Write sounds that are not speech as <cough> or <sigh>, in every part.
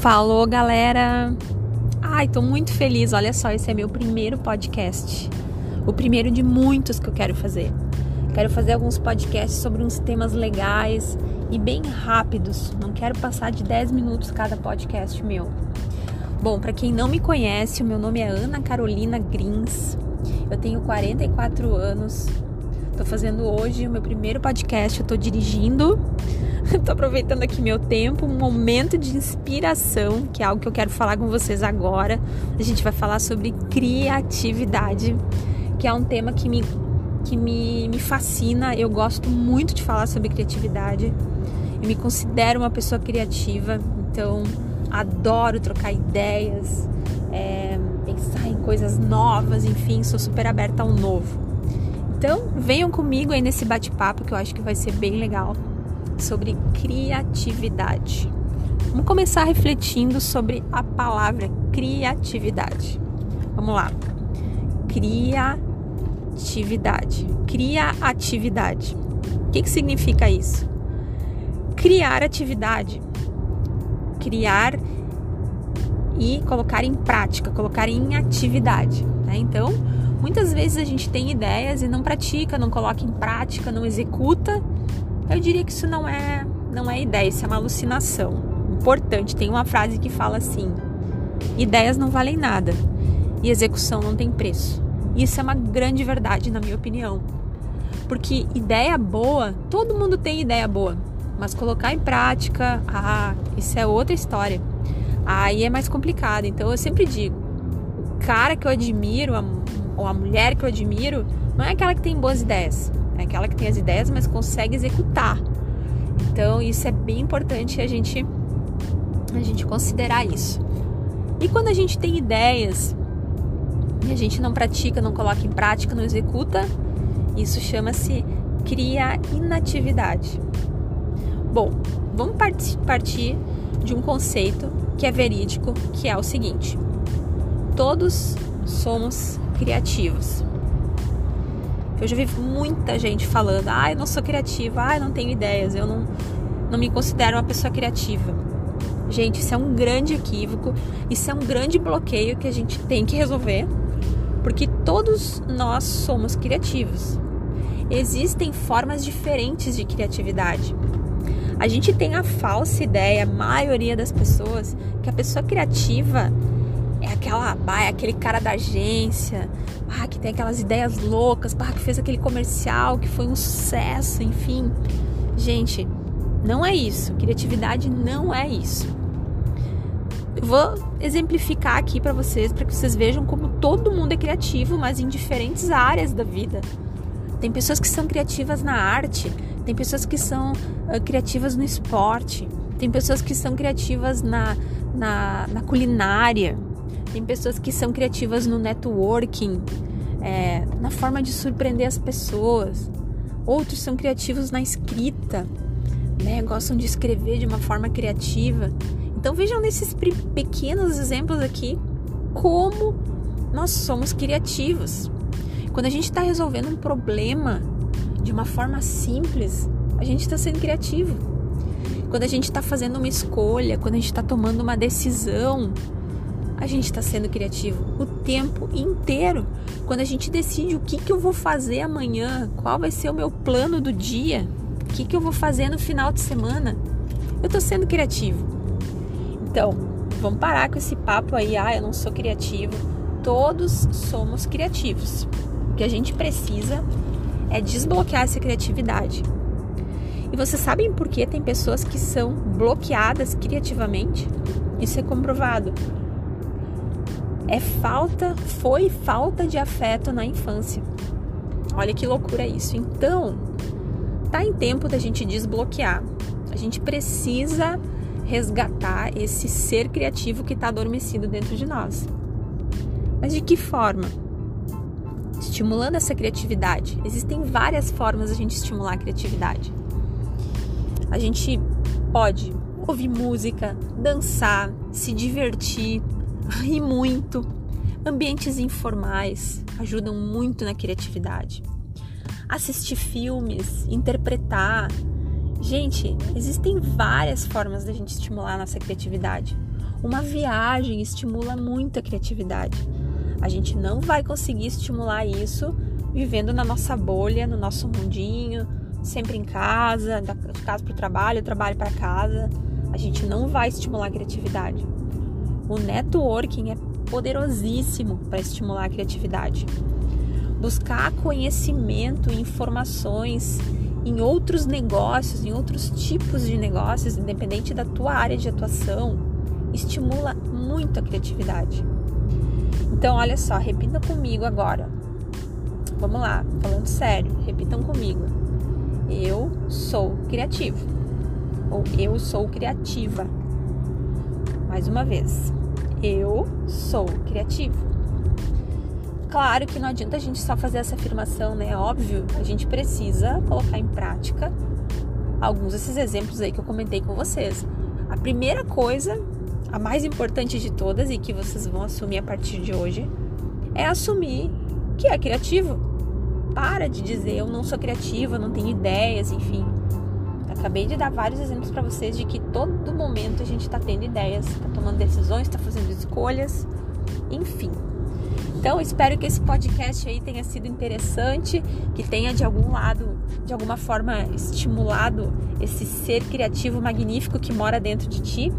Falou, galera! Ai, tô muito feliz. Olha só, esse é meu primeiro podcast. O primeiro de muitos que eu quero fazer. Quero fazer alguns podcasts sobre uns temas legais e bem rápidos. Não quero passar de 10 minutos cada podcast meu. Bom, para quem não me conhece, o meu nome é Ana Carolina Grins. Eu tenho 44 anos. Tô fazendo hoje o meu primeiro podcast. Eu tô dirigindo <laughs> Tô aproveitando aqui meu tempo, um momento de inspiração, que é algo que eu quero falar com vocês agora. A gente vai falar sobre criatividade, que é um tema que me, que me, me fascina. Eu gosto muito de falar sobre criatividade. Eu me considero uma pessoa criativa, então adoro trocar ideias, é, pensar em coisas novas, enfim, sou super aberta ao novo. Então, venham comigo aí nesse bate-papo que eu acho que vai ser bem legal sobre criatividade. Vamos começar refletindo sobre a palavra criatividade. Vamos lá. Criatividade. Criatividade. O que, que significa isso? Criar atividade. Criar e colocar em prática, colocar em atividade. Né? Então, muitas vezes a gente tem ideias e não pratica, não coloca em prática, não executa eu diria que isso não é, não é ideia, isso é uma alucinação. Importante, tem uma frase que fala assim: ideias não valem nada e execução não tem preço. Isso é uma grande verdade, na minha opinião. Porque ideia boa, todo mundo tem ideia boa, mas colocar em prática, ah, isso é outra história. Aí é mais complicado. Então eu sempre digo: o cara que eu admiro, ou a mulher que eu admiro, não é aquela que tem boas ideias, é aquela que tem as ideias, mas consegue executar. Então, isso é bem importante a gente a gente considerar isso. E quando a gente tem ideias e a gente não pratica, não coloca em prática, não executa, isso chama-se cria inatividade. Bom, vamos partir de um conceito que é verídico, que é o seguinte: todos somos criativos. Eu já vi muita gente falando: ah, eu não sou criativa, ah, eu não tenho ideias, eu não, não me considero uma pessoa criativa. Gente, isso é um grande equívoco, isso é um grande bloqueio que a gente tem que resolver, porque todos nós somos criativos. Existem formas diferentes de criatividade. A gente tem a falsa ideia, a maioria das pessoas, que a pessoa criativa é aquela, é aquele cara da agência, bah, que tem aquelas ideias loucas, bah, que fez aquele comercial que foi um sucesso, enfim. Gente, não é isso. Criatividade não é isso. Eu vou exemplificar aqui para vocês, para que vocês vejam como todo mundo é criativo, mas em diferentes áreas da vida. Tem pessoas que são criativas na arte, tem pessoas que são uh, criativas no esporte, tem pessoas que são criativas na, na, na culinária, tem pessoas que são criativas no networking, é, na forma de surpreender as pessoas. Outros são criativos na escrita, né? gostam de escrever de uma forma criativa. Então vejam nesses pequenos exemplos aqui como nós somos criativos. Quando a gente está resolvendo um problema de uma forma simples, a gente está sendo criativo. Quando a gente está fazendo uma escolha, quando a gente está tomando uma decisão, a gente está sendo criativo o tempo inteiro. Quando a gente decide o que, que eu vou fazer amanhã, qual vai ser o meu plano do dia, o que, que eu vou fazer no final de semana, eu estou sendo criativo. Então, vamos parar com esse papo aí, ah, eu não sou criativo. Todos somos criativos. O que a gente precisa é desbloquear essa criatividade. E vocês sabem por que tem pessoas que são bloqueadas criativamente? Isso é comprovado é falta, foi falta de afeto na infância. Olha que loucura isso. Então, tá em tempo da gente desbloquear. A gente precisa resgatar esse ser criativo que está adormecido dentro de nós. Mas de que forma? Estimulando essa criatividade. Existem várias formas a gente estimular a criatividade. A gente pode ouvir música, dançar, se divertir, ri muito. Ambientes informais ajudam muito na criatividade. Assistir filmes, interpretar. Gente, existem várias formas da gente estimular a nossa criatividade. Uma viagem estimula muito a criatividade. A gente não vai conseguir estimular isso vivendo na nossa bolha, no nosso mundinho, sempre em casa, de casa para o trabalho, trabalho para casa. A gente não vai estimular a criatividade. O networking é poderosíssimo para estimular a criatividade. Buscar conhecimento e informações em outros negócios, em outros tipos de negócios, independente da tua área de atuação, estimula muito a criatividade. Então, olha só, repita comigo agora. Vamos lá, falando sério, repitam comigo. Eu sou criativo. Ou eu sou criativa. Mais uma vez. Eu sou criativo. Claro que não adianta a gente só fazer essa afirmação, né? Óbvio, a gente precisa colocar em prática alguns desses exemplos aí que eu comentei com vocês. A primeira coisa, a mais importante de todas e que vocês vão assumir a partir de hoje, é assumir que é criativo. Para de dizer eu não sou criativa, não tenho ideias, enfim. Acabei de dar vários exemplos para vocês de que todo momento a gente está tendo ideias, está tomando decisões, está fazendo escolhas, enfim. Então, espero que esse podcast aí tenha sido interessante, que tenha de algum lado, de alguma forma, estimulado esse ser criativo magnífico que mora dentro de ti.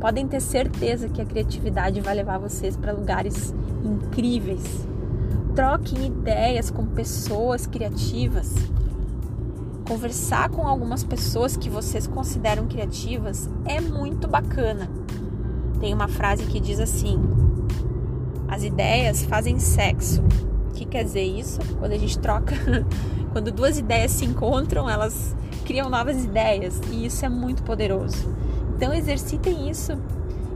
Podem ter certeza que a criatividade vai levar vocês para lugares incríveis. Troquem ideias com pessoas criativas. Conversar com algumas pessoas que vocês consideram criativas é muito bacana. Tem uma frase que diz assim: as ideias fazem sexo. O que quer dizer isso? Quando a gente troca, <laughs> quando duas ideias se encontram, elas criam novas ideias e isso é muito poderoso. Então exercitem isso.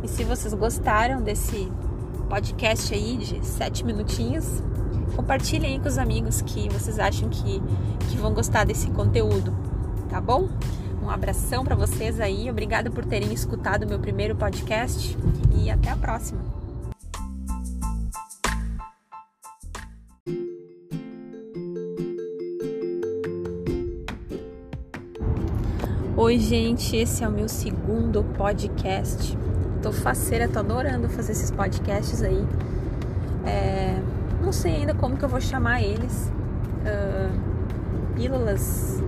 E se vocês gostaram desse podcast aí de sete minutinhos, compartilhem aí com os amigos que vocês acham que, que vão gostar desse conteúdo, tá bom? Um abração para vocês aí, obrigada por terem escutado meu primeiro podcast e até a próxima. Oi, gente, esse é o meu segundo podcast. Tô faceira, tô adorando fazer esses podcasts aí. É, sei ainda como que eu vou chamar eles. Uh, pílulas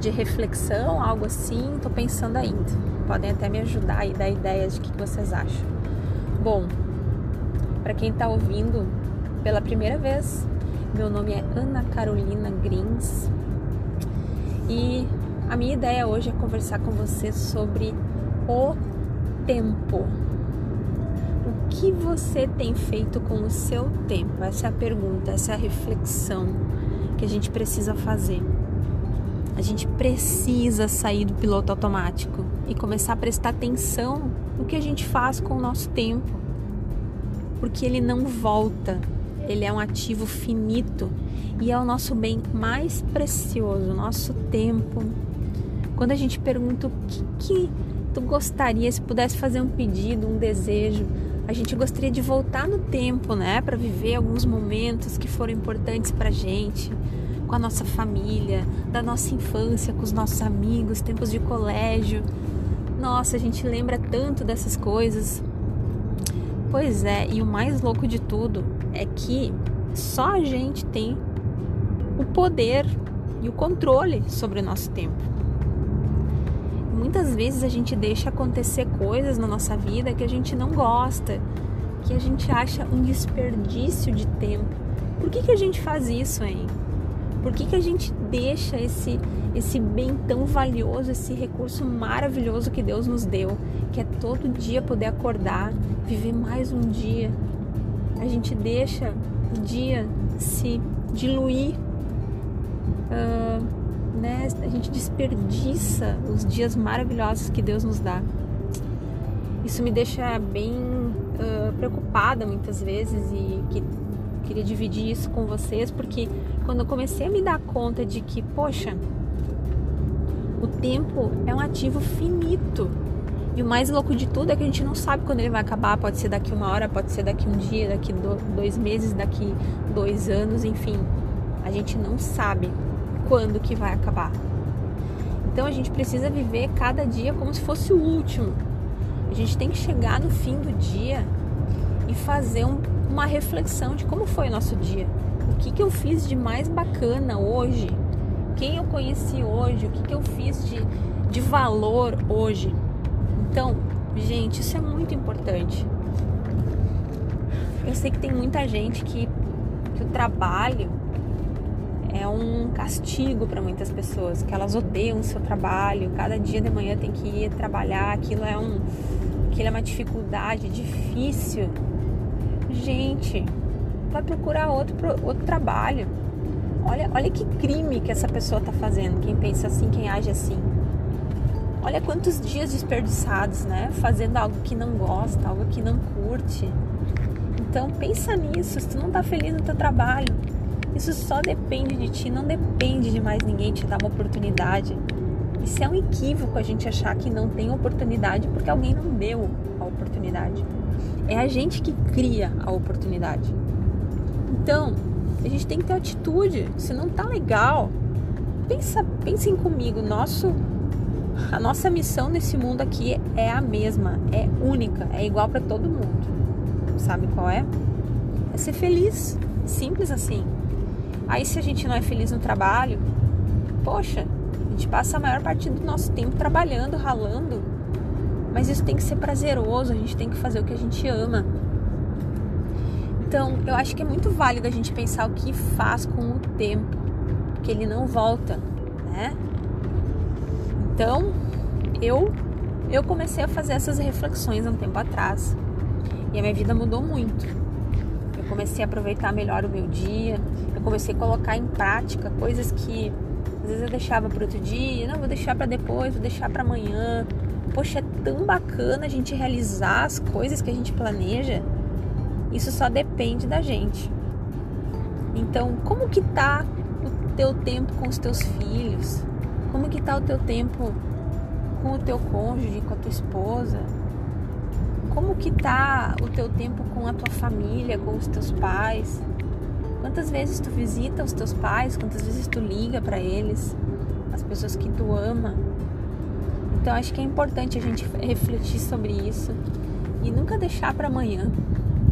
de reflexão, algo assim, tô pensando ainda. Podem até me ajudar e dar ideias de que, que vocês acham. Bom, para quem tá ouvindo pela primeira vez, meu nome é Ana Carolina Grins e a minha ideia hoje é conversar com você sobre o tempo. O que você tem feito com o seu tempo? Essa é a pergunta, essa é a reflexão que a gente precisa fazer. A gente precisa sair do piloto automático e começar a prestar atenção no que a gente faz com o nosso tempo. Porque ele não volta, ele é um ativo finito e é o nosso bem mais precioso, nosso tempo, quando a gente pergunta o que, que tu gostaria, se pudesse fazer um pedido, um desejo, a gente gostaria de voltar no tempo, né, para viver alguns momentos que foram importantes para gente, com a nossa família, da nossa infância, com os nossos amigos, tempos de colégio. Nossa, a gente lembra tanto dessas coisas. Pois é, e o mais louco de tudo é que só a gente tem o poder e o controle sobre o nosso tempo muitas vezes a gente deixa acontecer coisas na nossa vida que a gente não gosta, que a gente acha um desperdício de tempo. Por que, que a gente faz isso, hein? Por que, que a gente deixa esse, esse bem tão valioso, esse recurso maravilhoso que Deus nos deu, que é todo dia poder acordar, viver mais um dia? A gente deixa o dia se diluir. Uh, né, a gente desperdiça os dias maravilhosos que Deus nos dá. Isso me deixa bem uh, preocupada muitas vezes e que, queria dividir isso com vocês porque quando eu comecei a me dar conta de que, poxa, o tempo é um ativo finito. E o mais louco de tudo é que a gente não sabe quando ele vai acabar. Pode ser daqui uma hora, pode ser daqui um dia, daqui dois meses, daqui dois anos, enfim. A gente não sabe quando que vai acabar. Então a gente precisa viver cada dia como se fosse o último. A gente tem que chegar no fim do dia e fazer um, uma reflexão de como foi o nosso dia. O que, que eu fiz de mais bacana hoje? Quem eu conheci hoje? O que, que eu fiz de, de valor hoje? Então, gente, isso é muito importante. Eu sei que tem muita gente que, que o trabalho é um castigo para muitas pessoas, que elas odeiam o seu trabalho, cada dia de manhã tem que ir trabalhar, aquilo é um aquilo é uma dificuldade, difícil. Gente, vai procurar outro, outro trabalho. Olha, olha que crime que essa pessoa está fazendo, quem pensa assim, quem age assim. Olha quantos dias desperdiçados, né? Fazendo algo que não gosta, algo que não curte. Então pensa nisso, se tu não tá feliz no teu trabalho, isso só depende de ti, não depende de mais ninguém te dar uma oportunidade. Isso é um equívoco a gente achar que não tem oportunidade porque alguém não deu a oportunidade. É a gente que cria a oportunidade. Então, a gente tem que ter atitude. Se não tá legal, pensa, pensem comigo, nosso a nossa missão nesse mundo aqui é a mesma, é única, é igual para todo mundo. Sabe qual é? É ser feliz, simples assim. Aí se a gente não é feliz no trabalho, poxa, a gente passa a maior parte do nosso tempo trabalhando, ralando. Mas isso tem que ser prazeroso, a gente tem que fazer o que a gente ama. Então, eu acho que é muito válido a gente pensar o que faz com o tempo, porque ele não volta, né? Então, eu eu comecei a fazer essas reflexões há um tempo atrás. E a minha vida mudou muito. Eu comecei a aproveitar melhor o meu dia, comecei a colocar em prática coisas que às vezes eu deixava para outro dia, não, vou deixar para depois, vou deixar para amanhã. Poxa, é tão bacana a gente realizar as coisas que a gente planeja. Isso só depende da gente. Então, como que tá o teu tempo com os teus filhos? Como que tá o teu tempo com o teu cônjuge, com a tua esposa? Como que tá o teu tempo com a tua família, com os teus pais? Quantas vezes tu visita os teus pais? Quantas vezes tu liga para eles? As pessoas que tu ama? Então acho que é importante a gente <laughs> refletir sobre isso e nunca deixar para amanhã,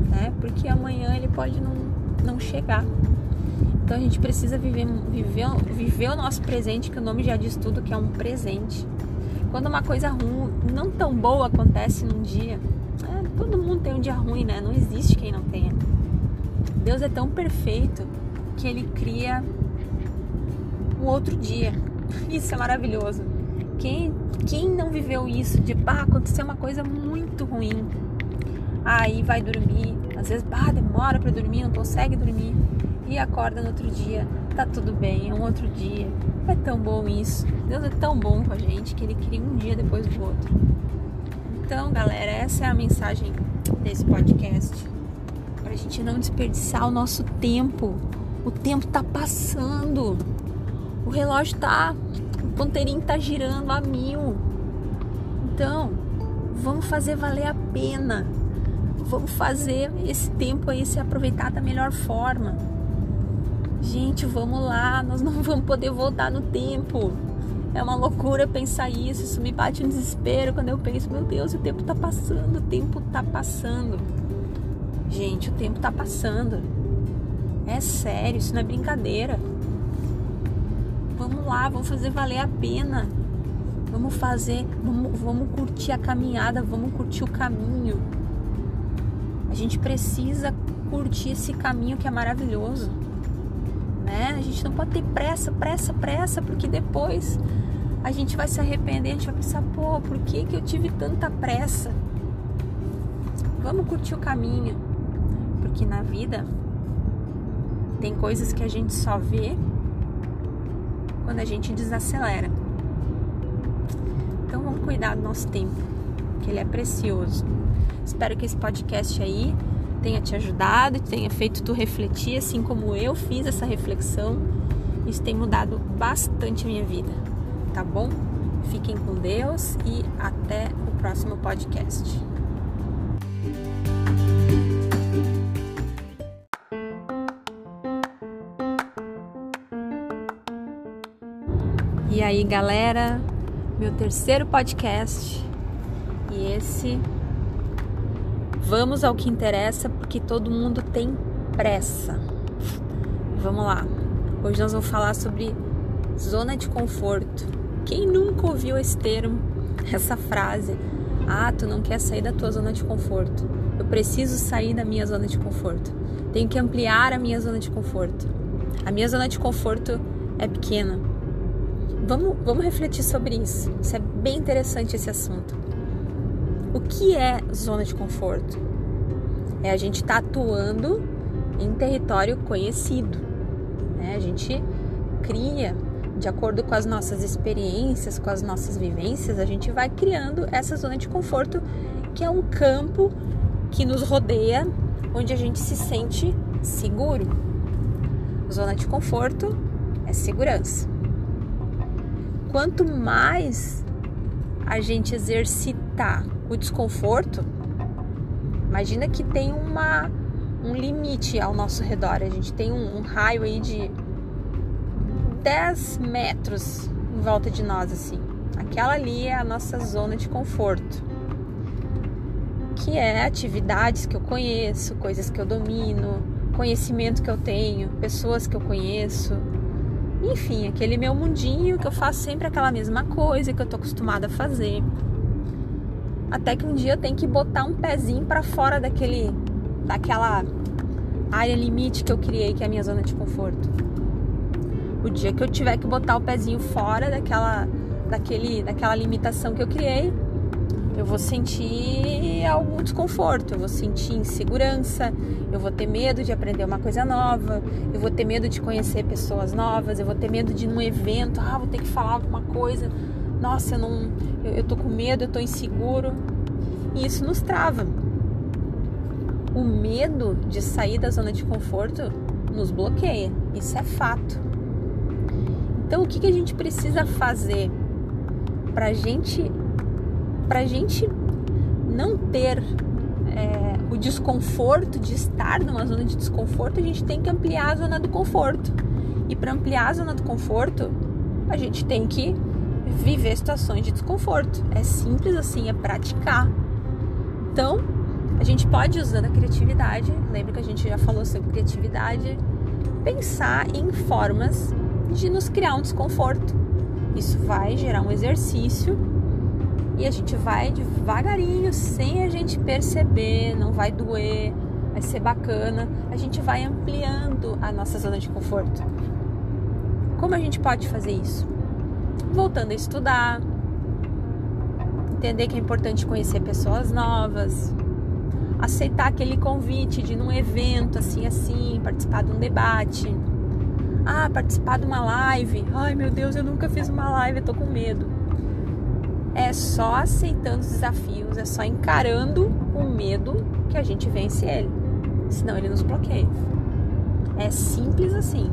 né? Porque amanhã ele pode não, não chegar. Então a gente precisa viver, viver, viver o nosso presente, que o nome já diz tudo, que é um presente. Quando uma coisa ruim, não tão boa acontece num dia, é, todo mundo tem um dia ruim, né? Não existe quem não tenha. Deus é tão perfeito que ele cria um outro dia. <laughs> Isso é maravilhoso. Quem, quem não viveu isso de pá, aconteceu uma coisa muito ruim. Aí vai dormir, às vezes bah, demora para dormir, não consegue dormir e acorda no outro dia, tá tudo bem, é um outro dia. É tão bom isso. Deus é tão bom com a gente que ele cria um dia depois do outro. Então, galera, essa é a mensagem desse podcast. Gente não desperdiçar o nosso tempo. O tempo tá passando. O relógio tá. O ponteirinho tá girando a mil. Então, vamos fazer valer a pena. Vamos fazer esse tempo aí se aproveitar da melhor forma. Gente, vamos lá, nós não <laughs> vamos poder voltar no tempo. É uma loucura pensar isso, isso me bate um desespero quando eu penso, meu Deus, o tempo tá passando, o tempo tá passando. Gente, o tempo tá passando. É sério, isso não é brincadeira. Vamos lá, vamos fazer valer a pena. Vamos fazer, vamos, vamos curtir a caminhada, vamos curtir o caminho. A gente precisa curtir esse caminho que é maravilhoso né? A gente não pode ter pressa, pressa, pressa, porque depois a gente vai se arrepender, a gente vai pensar, pô, por que, que eu tive tanta pressa? Vamos curtir o caminho, porque na vida tem coisas que a gente só vê quando a gente desacelera. Então vamos cuidar do nosso tempo, que ele é precioso. Espero que esse podcast aí tenha te ajudado, tenha feito tu refletir, assim como eu fiz essa reflexão. Isso tem mudado bastante a minha vida, tá bom? Fiquem com Deus e até o próximo podcast. Galera, meu terceiro podcast E esse vamos ao que interessa porque todo mundo tem pressa. Vamos lá. Hoje nós vamos falar sobre zona de conforto. Quem nunca ouviu esse termo, <laughs> essa frase? Ah, tu não quer sair da tua zona de conforto. Eu preciso sair da minha zona de conforto. Tenho que ampliar a minha zona de conforto. A minha zona de conforto é pequena. Vamos, vamos refletir sobre isso. Isso é bem interessante esse assunto. O que é zona de conforto? É a gente estar tá atuando em território conhecido. Né? A gente cria, de acordo com as nossas experiências, com as nossas vivências, a gente vai criando essa zona de conforto, que é um campo que nos rodeia, onde a gente se sente seguro. Zona de conforto é segurança. Quanto mais a gente exercitar o desconforto, imagina que tem uma, um limite ao nosso redor. A gente tem um, um raio aí de 10 metros em volta de nós, assim. Aquela ali é a nossa zona de conforto. Que é atividades que eu conheço, coisas que eu domino, conhecimento que eu tenho, pessoas que eu conheço. Enfim, aquele meu mundinho que eu faço sempre aquela mesma coisa que eu tô acostumada a fazer. Até que um dia eu tenho que botar um pezinho para fora daquele daquela área limite que eu criei, que é a minha zona de conforto. O dia que eu tiver que botar o pezinho fora daquela daquele daquela limitação que eu criei, eu vou sentir algum desconforto, eu vou sentir insegurança, eu vou ter medo de aprender uma coisa nova, eu vou ter medo de conhecer pessoas novas, eu vou ter medo de ir num evento, ah, vou ter que falar alguma coisa, nossa, eu não, eu, eu tô com medo, eu tô inseguro. E isso nos trava. O medo de sair da zona de conforto nos bloqueia, isso é fato. Então, o que, que a gente precisa fazer para gente para a gente não ter é, o desconforto de estar numa zona de desconforto, a gente tem que ampliar a zona do conforto. E para ampliar a zona do conforto, a gente tem que viver situações de desconforto. É simples assim, é praticar. Então, a gente pode usando a criatividade, lembra que a gente já falou sobre criatividade, pensar em formas de nos criar um desconforto. Isso vai gerar um exercício e a gente vai devagarinho, sem a gente perceber, não vai doer, vai ser bacana. A gente vai ampliando a nossa zona de conforto. Como a gente pode fazer isso? Voltando a estudar, entender que é importante conhecer pessoas novas, aceitar aquele convite de ir num evento assim assim, participar de um debate. Ah, participar de uma live. Ai meu Deus, eu nunca fiz uma live, eu tô com medo é só aceitando os desafios, é só encarando o medo que a gente vence ele. Senão ele nos bloqueia. É simples assim.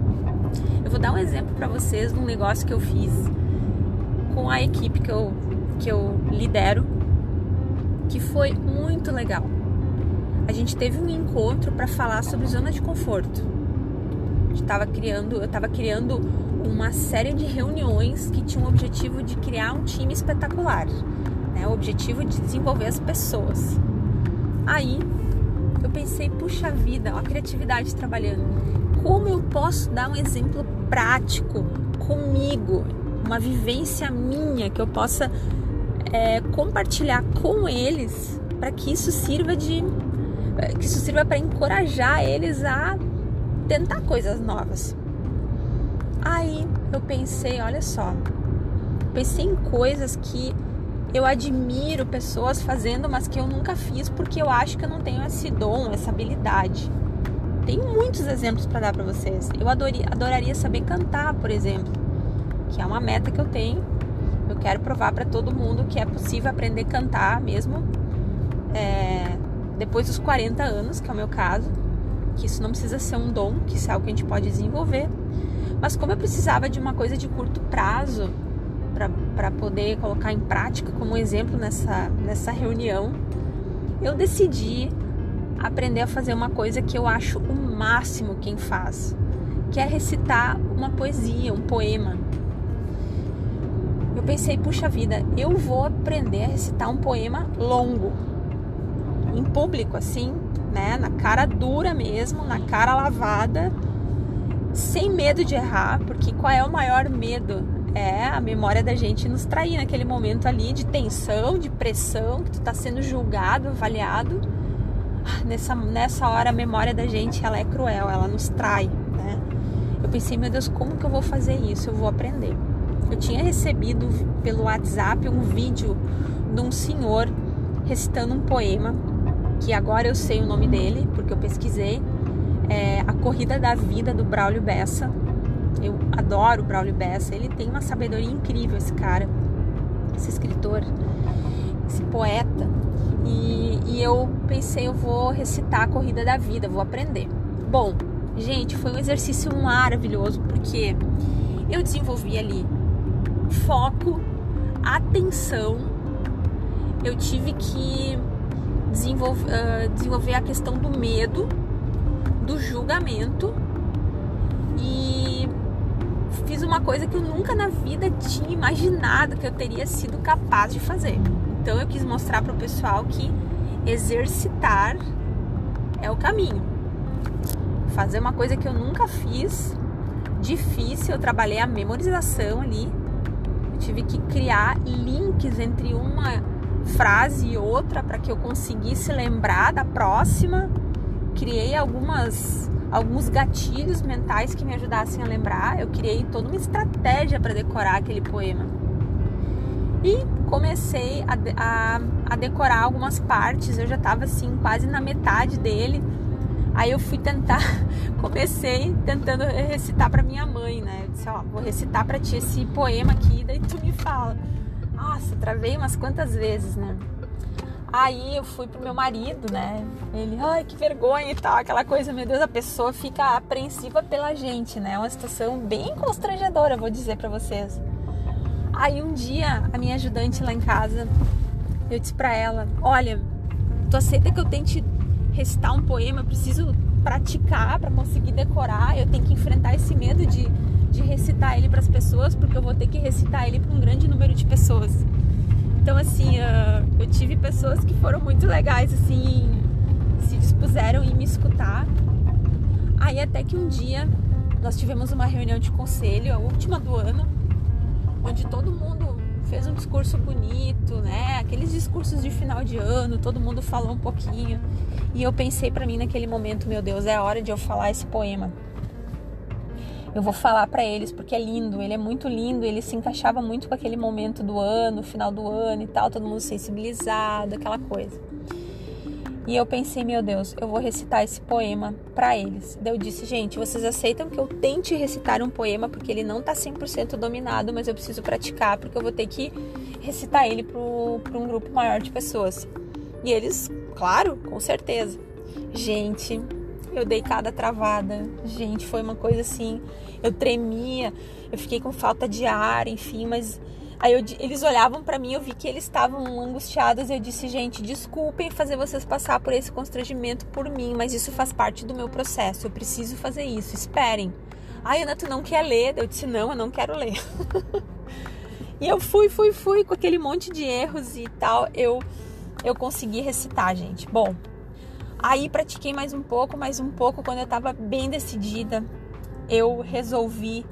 Eu vou dar um exemplo para vocês de um negócio que eu fiz com a equipe que eu, que eu lidero, que foi muito legal. A gente teve um encontro para falar sobre zona de conforto. A gente tava criando, eu estava criando uma série de reuniões que tinham o objetivo de criar um time espetacular, né? o objetivo de desenvolver as pessoas. Aí eu pensei, puxa vida, a criatividade trabalhando. Como eu posso dar um exemplo prático comigo, uma vivência minha que eu possa é, compartilhar com eles para que isso sirva de que isso sirva para encorajar eles a tentar coisas novas. Aí eu pensei, olha só, pensei em coisas que eu admiro pessoas fazendo, mas que eu nunca fiz porque eu acho que eu não tenho esse dom, essa habilidade. Tem muitos exemplos para dar para vocês. Eu adoraria, saber cantar, por exemplo, que é uma meta que eu tenho. Eu quero provar para todo mundo que é possível aprender a cantar mesmo é, depois dos 40 anos, que é o meu caso. Que isso não precisa ser um dom, que isso é algo que a gente pode desenvolver. Mas como eu precisava de uma coisa de curto prazo para poder colocar em prática como exemplo nessa, nessa reunião, eu decidi aprender a fazer uma coisa que eu acho o máximo quem faz, que é recitar uma poesia, um poema. Eu pensei, puxa vida, eu vou aprender a recitar um poema longo, em público, assim, né? Na cara dura mesmo, na cara lavada, sem medo de errar, porque qual é o maior medo? É a memória da gente nos trair naquele momento ali de tensão, de pressão, que tu tá sendo julgado, avaliado. Nessa, nessa hora a memória da gente ela é cruel, ela nos trai, né? Eu pensei, meu Deus, como que eu vou fazer isso? Eu vou aprender. Eu tinha recebido pelo WhatsApp um vídeo de um senhor recitando um poema, que agora eu sei o nome dele, porque eu pesquisei, é A Corrida da Vida do Braulio Bessa. Eu adoro o Braulio Bessa, ele tem uma sabedoria incrível, esse cara, esse escritor, esse poeta. E, e eu pensei, eu vou recitar a Corrida da Vida, vou aprender. Bom, gente, foi um exercício maravilhoso, porque eu desenvolvi ali foco, atenção. Eu tive que desenvolver, uh, desenvolver a questão do medo, do julgamento e fiz uma coisa que eu nunca na vida tinha imaginado que eu teria sido capaz de fazer. Então eu quis mostrar para o pessoal que exercitar é o caminho. Fazer uma coisa que eu nunca fiz, difícil, eu trabalhei a memorização ali, eu tive que criar links entre uma frase e outra para que eu conseguisse lembrar da próxima. Criei algumas alguns gatilhos mentais que me ajudassem a lembrar. Eu criei toda uma estratégia para decorar aquele poema. E comecei a, a, a decorar algumas partes. Eu já estava assim, quase na metade dele. Aí eu fui tentar, <laughs> comecei tentando recitar para minha mãe, né? Eu disse, ó, vou recitar para ti esse poema aqui, daí tu me fala. Nossa, travei umas quantas vezes, né? Aí eu fui pro meu marido, né? Ele, ai, que vergonha e tal, aquela coisa, meu Deus, a pessoa fica apreensiva pela gente, né? É uma situação bem constrangedora, vou dizer para vocês. Aí um dia, a minha ajudante lá em casa, eu disse para ela: Olha, tu aceita que eu tente recitar um poema, eu preciso praticar para conseguir decorar, eu tenho que enfrentar esse medo de, de recitar ele para as pessoas, porque eu vou ter que recitar ele para um grande número de pessoas. Então, assim, uh, eu tive pessoas que foram muito legais, assim, se dispuseram em me escutar. Aí, até que um dia, nós tivemos uma reunião de conselho, a última do ano, onde todo mundo fez um discurso bonito, né? Aqueles discursos de final de ano, todo mundo falou um pouquinho. E eu pensei para mim naquele momento, meu Deus, é hora de eu falar esse poema. Eu vou falar para eles porque é lindo, ele é muito lindo, ele se encaixava muito com aquele momento do ano, final do ano e tal, todo mundo sensibilizado, aquela coisa. E eu pensei, meu Deus, eu vou recitar esse poema para eles. Daí eu disse, gente, vocês aceitam que eu tente recitar um poema porque ele não tá 100% dominado, mas eu preciso praticar porque eu vou ter que recitar ele para um grupo maior de pessoas. E eles, claro, com certeza. Gente, eu dei cada travada. Gente, foi uma coisa assim, eu tremia, eu fiquei com falta de ar, enfim, mas Aí eu, eles olhavam para mim, eu vi que eles estavam angustiados. Eu disse, gente, desculpem fazer vocês passar por esse constrangimento por mim, mas isso faz parte do meu processo. Eu preciso fazer isso. Esperem. Ai, Ana, tu não quer ler? Eu disse, não, eu não quero ler. <laughs> e eu fui, fui, fui com aquele monte de erros e tal. Eu, eu consegui recitar, gente. Bom, aí pratiquei mais um pouco, mais um pouco. Quando eu tava bem decidida, eu resolvi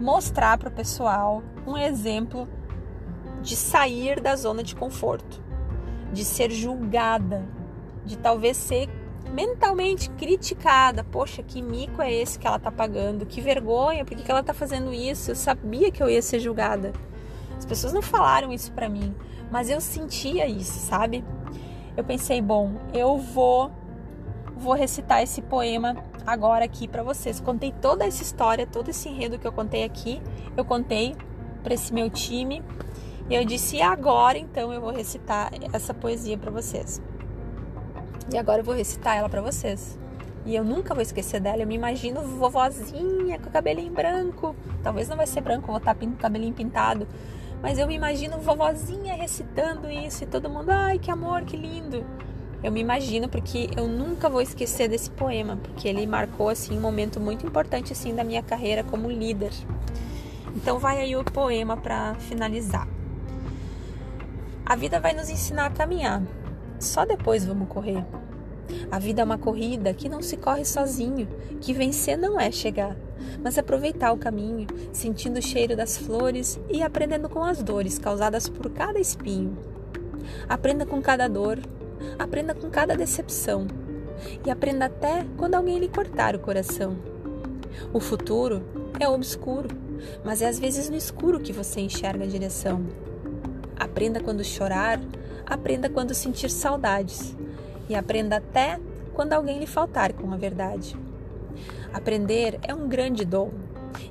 mostrar para o pessoal um exemplo de sair da zona de conforto, de ser julgada, de talvez ser mentalmente criticada. Poxa, que mico é esse que ela tá pagando? Que vergonha, por que ela tá fazendo isso? Eu sabia que eu ia ser julgada. As pessoas não falaram isso para mim, mas eu sentia isso, sabe? Eu pensei, bom, eu vou vou recitar esse poema agora aqui para vocês. Contei toda essa história, todo esse enredo que eu contei aqui, eu contei para esse meu time. E eu disse: e agora então eu vou recitar essa poesia para vocês. E agora eu vou recitar ela para vocês. E eu nunca vou esquecer dela. Eu me imagino vovozinha com o cabelinho branco. Talvez não vai ser branco, vou estar com o cabelinho pintado. Mas eu me imagino vovozinha recitando isso e todo mundo, ai que amor, que lindo. Eu me imagino porque eu nunca vou esquecer desse poema, porque ele marcou assim um momento muito importante assim da minha carreira como líder. Então vai aí o poema para finalizar. A vida vai nos ensinar a caminhar. Só depois vamos correr. A vida é uma corrida que não se corre sozinho, que vencer não é chegar, mas aproveitar o caminho, sentindo o cheiro das flores e aprendendo com as dores causadas por cada espinho. Aprenda com cada dor, aprenda com cada decepção e aprenda até quando alguém lhe cortar o coração. O futuro é obscuro, mas é às vezes no escuro que você enxerga a direção. Aprenda quando chorar, aprenda quando sentir saudades e aprenda até quando alguém lhe faltar com a verdade. Aprender é um grande dom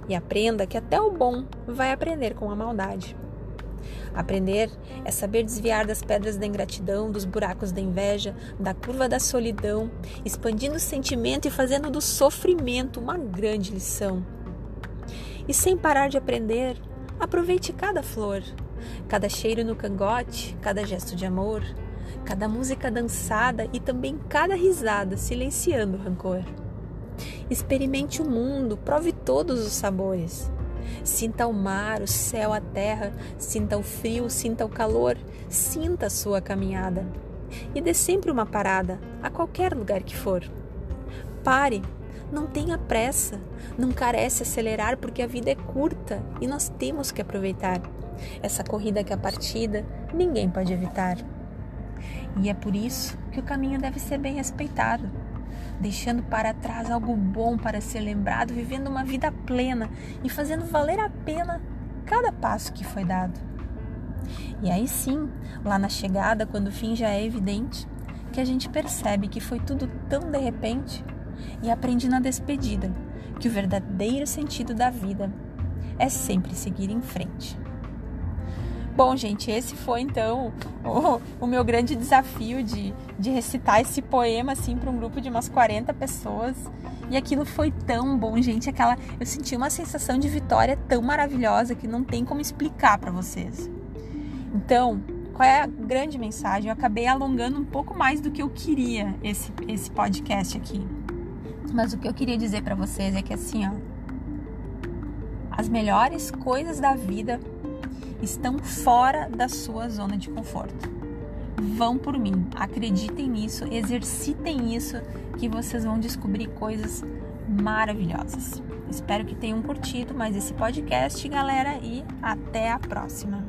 e aprenda que até o bom vai aprender com a maldade. Aprender é saber desviar das pedras da ingratidão, dos buracos da inveja, da curva da solidão, expandindo o sentimento e fazendo do sofrimento uma grande lição. E sem parar de aprender, aproveite cada flor, cada cheiro no cangote, cada gesto de amor, cada música dançada e também cada risada silenciando o rancor. Experimente o mundo, prove todos os sabores. Sinta o mar, o céu, a terra, sinta o frio, sinta o calor, sinta a sua caminhada. E dê sempre uma parada, a qualquer lugar que for. Pare, não tenha pressa, não carece acelerar porque a vida é curta e nós temos que aproveitar. Essa corrida que é a partida, ninguém pode evitar. E é por isso que o caminho deve ser bem respeitado, deixando para trás algo bom para ser lembrado, vivendo uma vida plena e fazendo valer a pena cada passo que foi dado. E aí sim, lá na chegada, quando o fim já é evidente, que a gente percebe que foi tudo tão de repente e aprende na despedida que o verdadeiro sentido da vida é sempre seguir em frente. Bom, gente, esse foi então o, o meu grande desafio de, de recitar esse poema assim para um grupo de umas 40 pessoas. E aquilo foi tão bom, gente, aquela eu senti uma sensação de vitória tão maravilhosa que não tem como explicar para vocês. Então, qual é a grande mensagem? Eu acabei alongando um pouco mais do que eu queria esse esse podcast aqui. Mas o que eu queria dizer para vocês é que assim, ó, as melhores coisas da vida estão fora da sua zona de conforto. Vão por mim, acreditem nisso, exercitem isso, que vocês vão descobrir coisas maravilhosas. Espero que tenham curtido mais esse podcast, galera, e até a próxima.